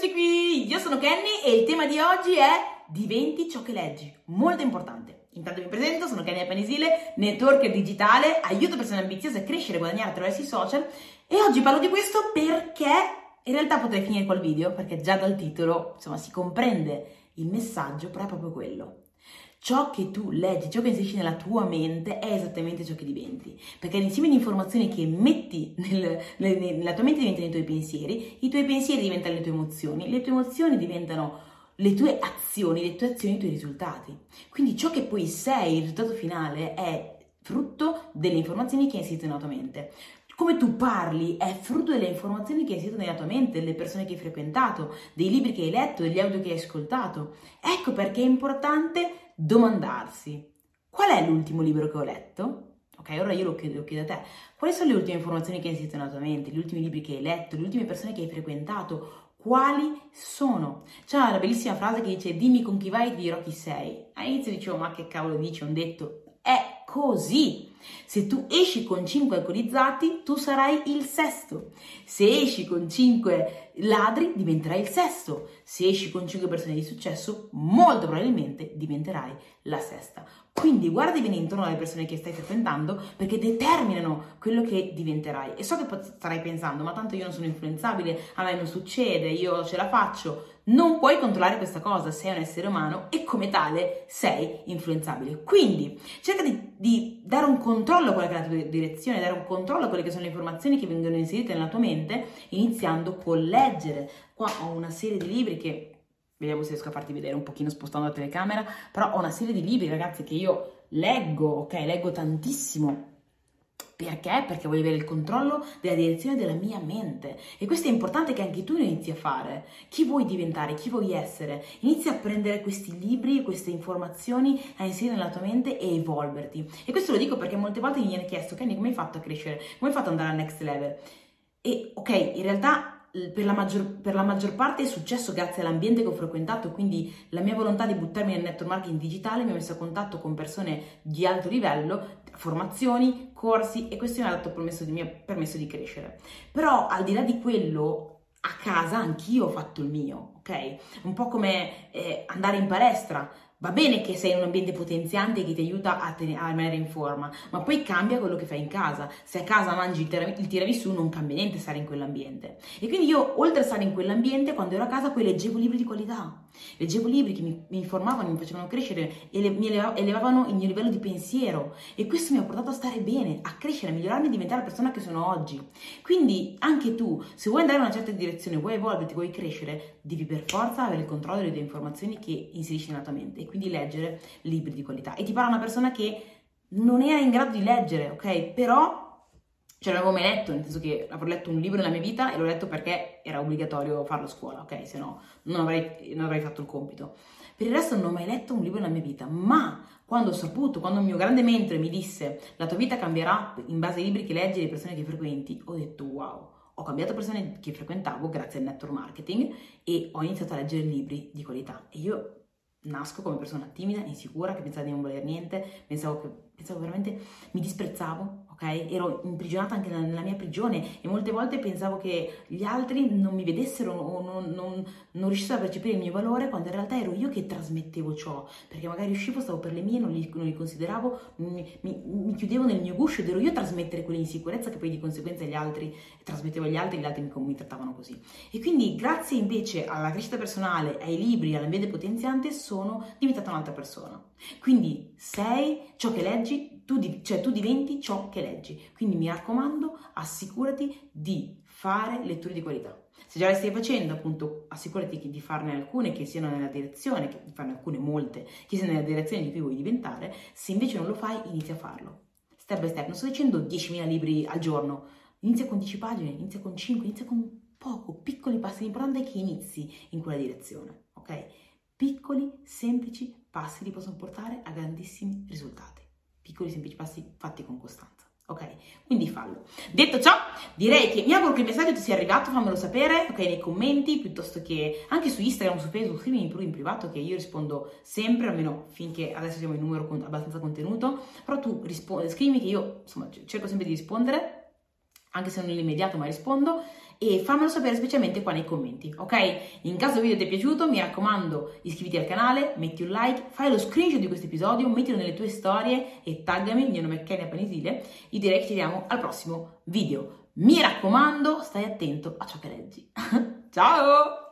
Eccoci qui, io sono Kenny e il tema di oggi è diventi ciò che leggi, molto importante. Intanto mi presento, sono Kenny Apanisile, networker digitale, aiuto persone ambiziose a crescere e guadagnare attraverso i social e oggi parlo di questo perché in realtà potrei finire col video perché già dal titolo insomma si comprende il messaggio, però è proprio quello. Ciò che tu leggi, ciò che inserisci nella tua mente è esattamente ciò che diventi, perché l'insieme di informazioni che metti nel, nella tua mente diventano i tuoi pensieri, i tuoi pensieri diventano le tue emozioni, le tue emozioni diventano le tue azioni, le tue azioni, i tuoi risultati. Quindi ciò che poi sei, il risultato finale, è frutto delle informazioni che hai inserito nella tua mente. Come tu parli è frutto delle informazioni che hai inserito nella tua mente, delle persone che hai frequentato, dei libri che hai letto, degli audio che hai ascoltato. Ecco perché è importante domandarsi qual è l'ultimo libro che ho letto? Ok, ora io lo chiedo, lo chiedo a te. Quali sono le ultime informazioni che hai sentito nella tua mente, gli ultimi libri che hai letto, le ultime persone che hai frequentato? Quali sono? C'è una bellissima frase che dice dimmi con chi vai e ti dirò chi sei. All'inizio dicevo ma che cavolo dici, un detto. È così. Se tu esci con 5 alcolizzati, tu sarai il sesto. Se esci con 5 ladri, diventerai il sesto. Se esci con 5 persone di successo, molto probabilmente diventerai la sesta. Quindi guardi bene intorno alle persone che stai frequentando perché determinano quello che diventerai. E so che starai pensando, ma tanto io non sono influenzabile, a me non succede, io ce la faccio. Non puoi controllare questa cosa, sei un essere umano e come tale sei influenzabile. Quindi cerca di, di dare un controllo a quella che è la tua direzione, dare un controllo a quelle che sono le informazioni che vengono inserite nella tua mente, iniziando con leggere. Qua ho una serie di libri che vediamo se riesco a farti vedere un pochino spostando la telecamera, però ho una serie di libri, ragazzi, che io leggo, ok? Leggo tantissimo. Perché? Perché voglio avere il controllo della direzione della mia mente. E questo è importante che anche tu inizi a fare. Chi vuoi diventare? Chi vuoi essere? Inizia a prendere questi libri, queste informazioni, a inserire nella tua mente e evolverti. E questo lo dico perché molte volte mi viene chiesto, Kenny, come hai fatto a crescere? Come hai fatto ad andare al next level? E ok, in realtà per la, maggior, per la, maggior, parte è successo grazie all'ambiente che ho frequentato, quindi la mia volontà di buttarmi nel network marketing digitale mi ha messo a contatto con persone di alto livello, formazioni, corsi e questo mi ha dato permesso di, mi permesso di crescere. Però al di là di quello, a casa anch'io ho fatto il mio, ok? Un po' come eh, andare in palestra Va bene che sei in un ambiente potenziante che ti aiuta a, ten- a, rimanere in forma, ma poi cambia quello che fai in casa. Se a casa mangi il, tir- il tiramisù non cambia niente stare in quell'ambiente. E quindi io, oltre a stare in quell'ambiente, quando ero a casa poi leggevo libri di qualità. Leggevo libri che mi, mi informavano, mi facevano crescere e le, mi elev- elevavano il mio livello di pensiero. E questo mi ha portato a stare bene, a crescere, a migliorarmi e diventare la persona che sono oggi. Quindi anche tu, se vuoi andare in una certa direzione, vuoi evolverti, vuoi crescere, devi per forza avere il controllo delle tue informazioni che inserisci nella tua mente quindi leggere libri di qualità. E ti parla una persona che non era in grado di leggere, ok? Però ce l'avevo mai letto, nel senso che avrò letto un libro nella mia vita e l'ho letto perché era obbligatorio farlo a scuola, ok? Se no non avrei, non avrei fatto il compito. Per il resto non ho mai letto un libro nella mia vita, ma quando ho saputo, quando il mio grande mentore mi disse la tua vita cambierà in base ai libri che leggi e alle persone che frequenti, ho detto wow, ho cambiato persone che frequentavo grazie al network marketing e ho iniziato a leggere libri di qualità. E io nasco come persona timida, insicura, che pensava di non voler niente, pensavo che pensavo veramente mi disprezzavo, ok? Ero imprigionata anche nella, mia prigione e molte volte pensavo che gli altri non mi vedessero o non, non, non, riuscissero a percepire il mio valore quando in realtà ero io che trasmettevo ciò, perché magari uscivo, stavo per le mie, non li, non li consideravo, mi, mi, mi, chiudevo nel mio guscio ed ero io a trasmettere quell'insicurezza che poi di conseguenza gli altri trasmettevo agli altri e gli altri mi, mi trattavano così. E quindi grazie invece alla crescita personale, ai libri, all'ambiente potenziante sono diventata un'altra persona. Quindi sei ciò che leggi, tu, di, cioè tu diventi ciò che leggi. Quindi mi raccomando, assicurati di fare letture di qualità. Se già le stai facendo, appunto, assicurati di farne alcune che siano nella direzione, di farne alcune molte, che siano nella direzione di cui vuoi diventare. Se invece non lo fai, inizia a farlo. Step by step. Non sto dicendo 10.000 libri al giorno. Inizia con 10 pagine, inizia con 5, inizia con poco, piccoli passi. L'importante è che inizi in quella direzione, ok? Piccoli, semplici passi ti possono portare a grandissimi risultati. Piccoli, semplici passi fatti con costanza. Ok? Quindi fallo. Detto ciò, direi che mi auguro che il messaggio ti sia arrivato, fammelo sapere, ok, nei commenti, piuttosto che anche su Instagram, su Facebook, scrivimi pure in privato che io rispondo sempre, almeno finché adesso siamo in numero con abbastanza contenuto, però tu rispondi, scrivimi che io, insomma, cerco sempre di rispondere, anche se non nell'immediato, ma rispondo e fammelo sapere specialmente qua nei commenti, ok? In caso il video ti è piaciuto, mi raccomando, iscriviti al canale, metti un like, fai lo screenshot di questo episodio, mettilo nelle tue storie e taggami, il mio nome è Kenia Panisile, io direi che ci vediamo al prossimo video. Mi raccomando, stai attento a ciò che leggi. Ciao!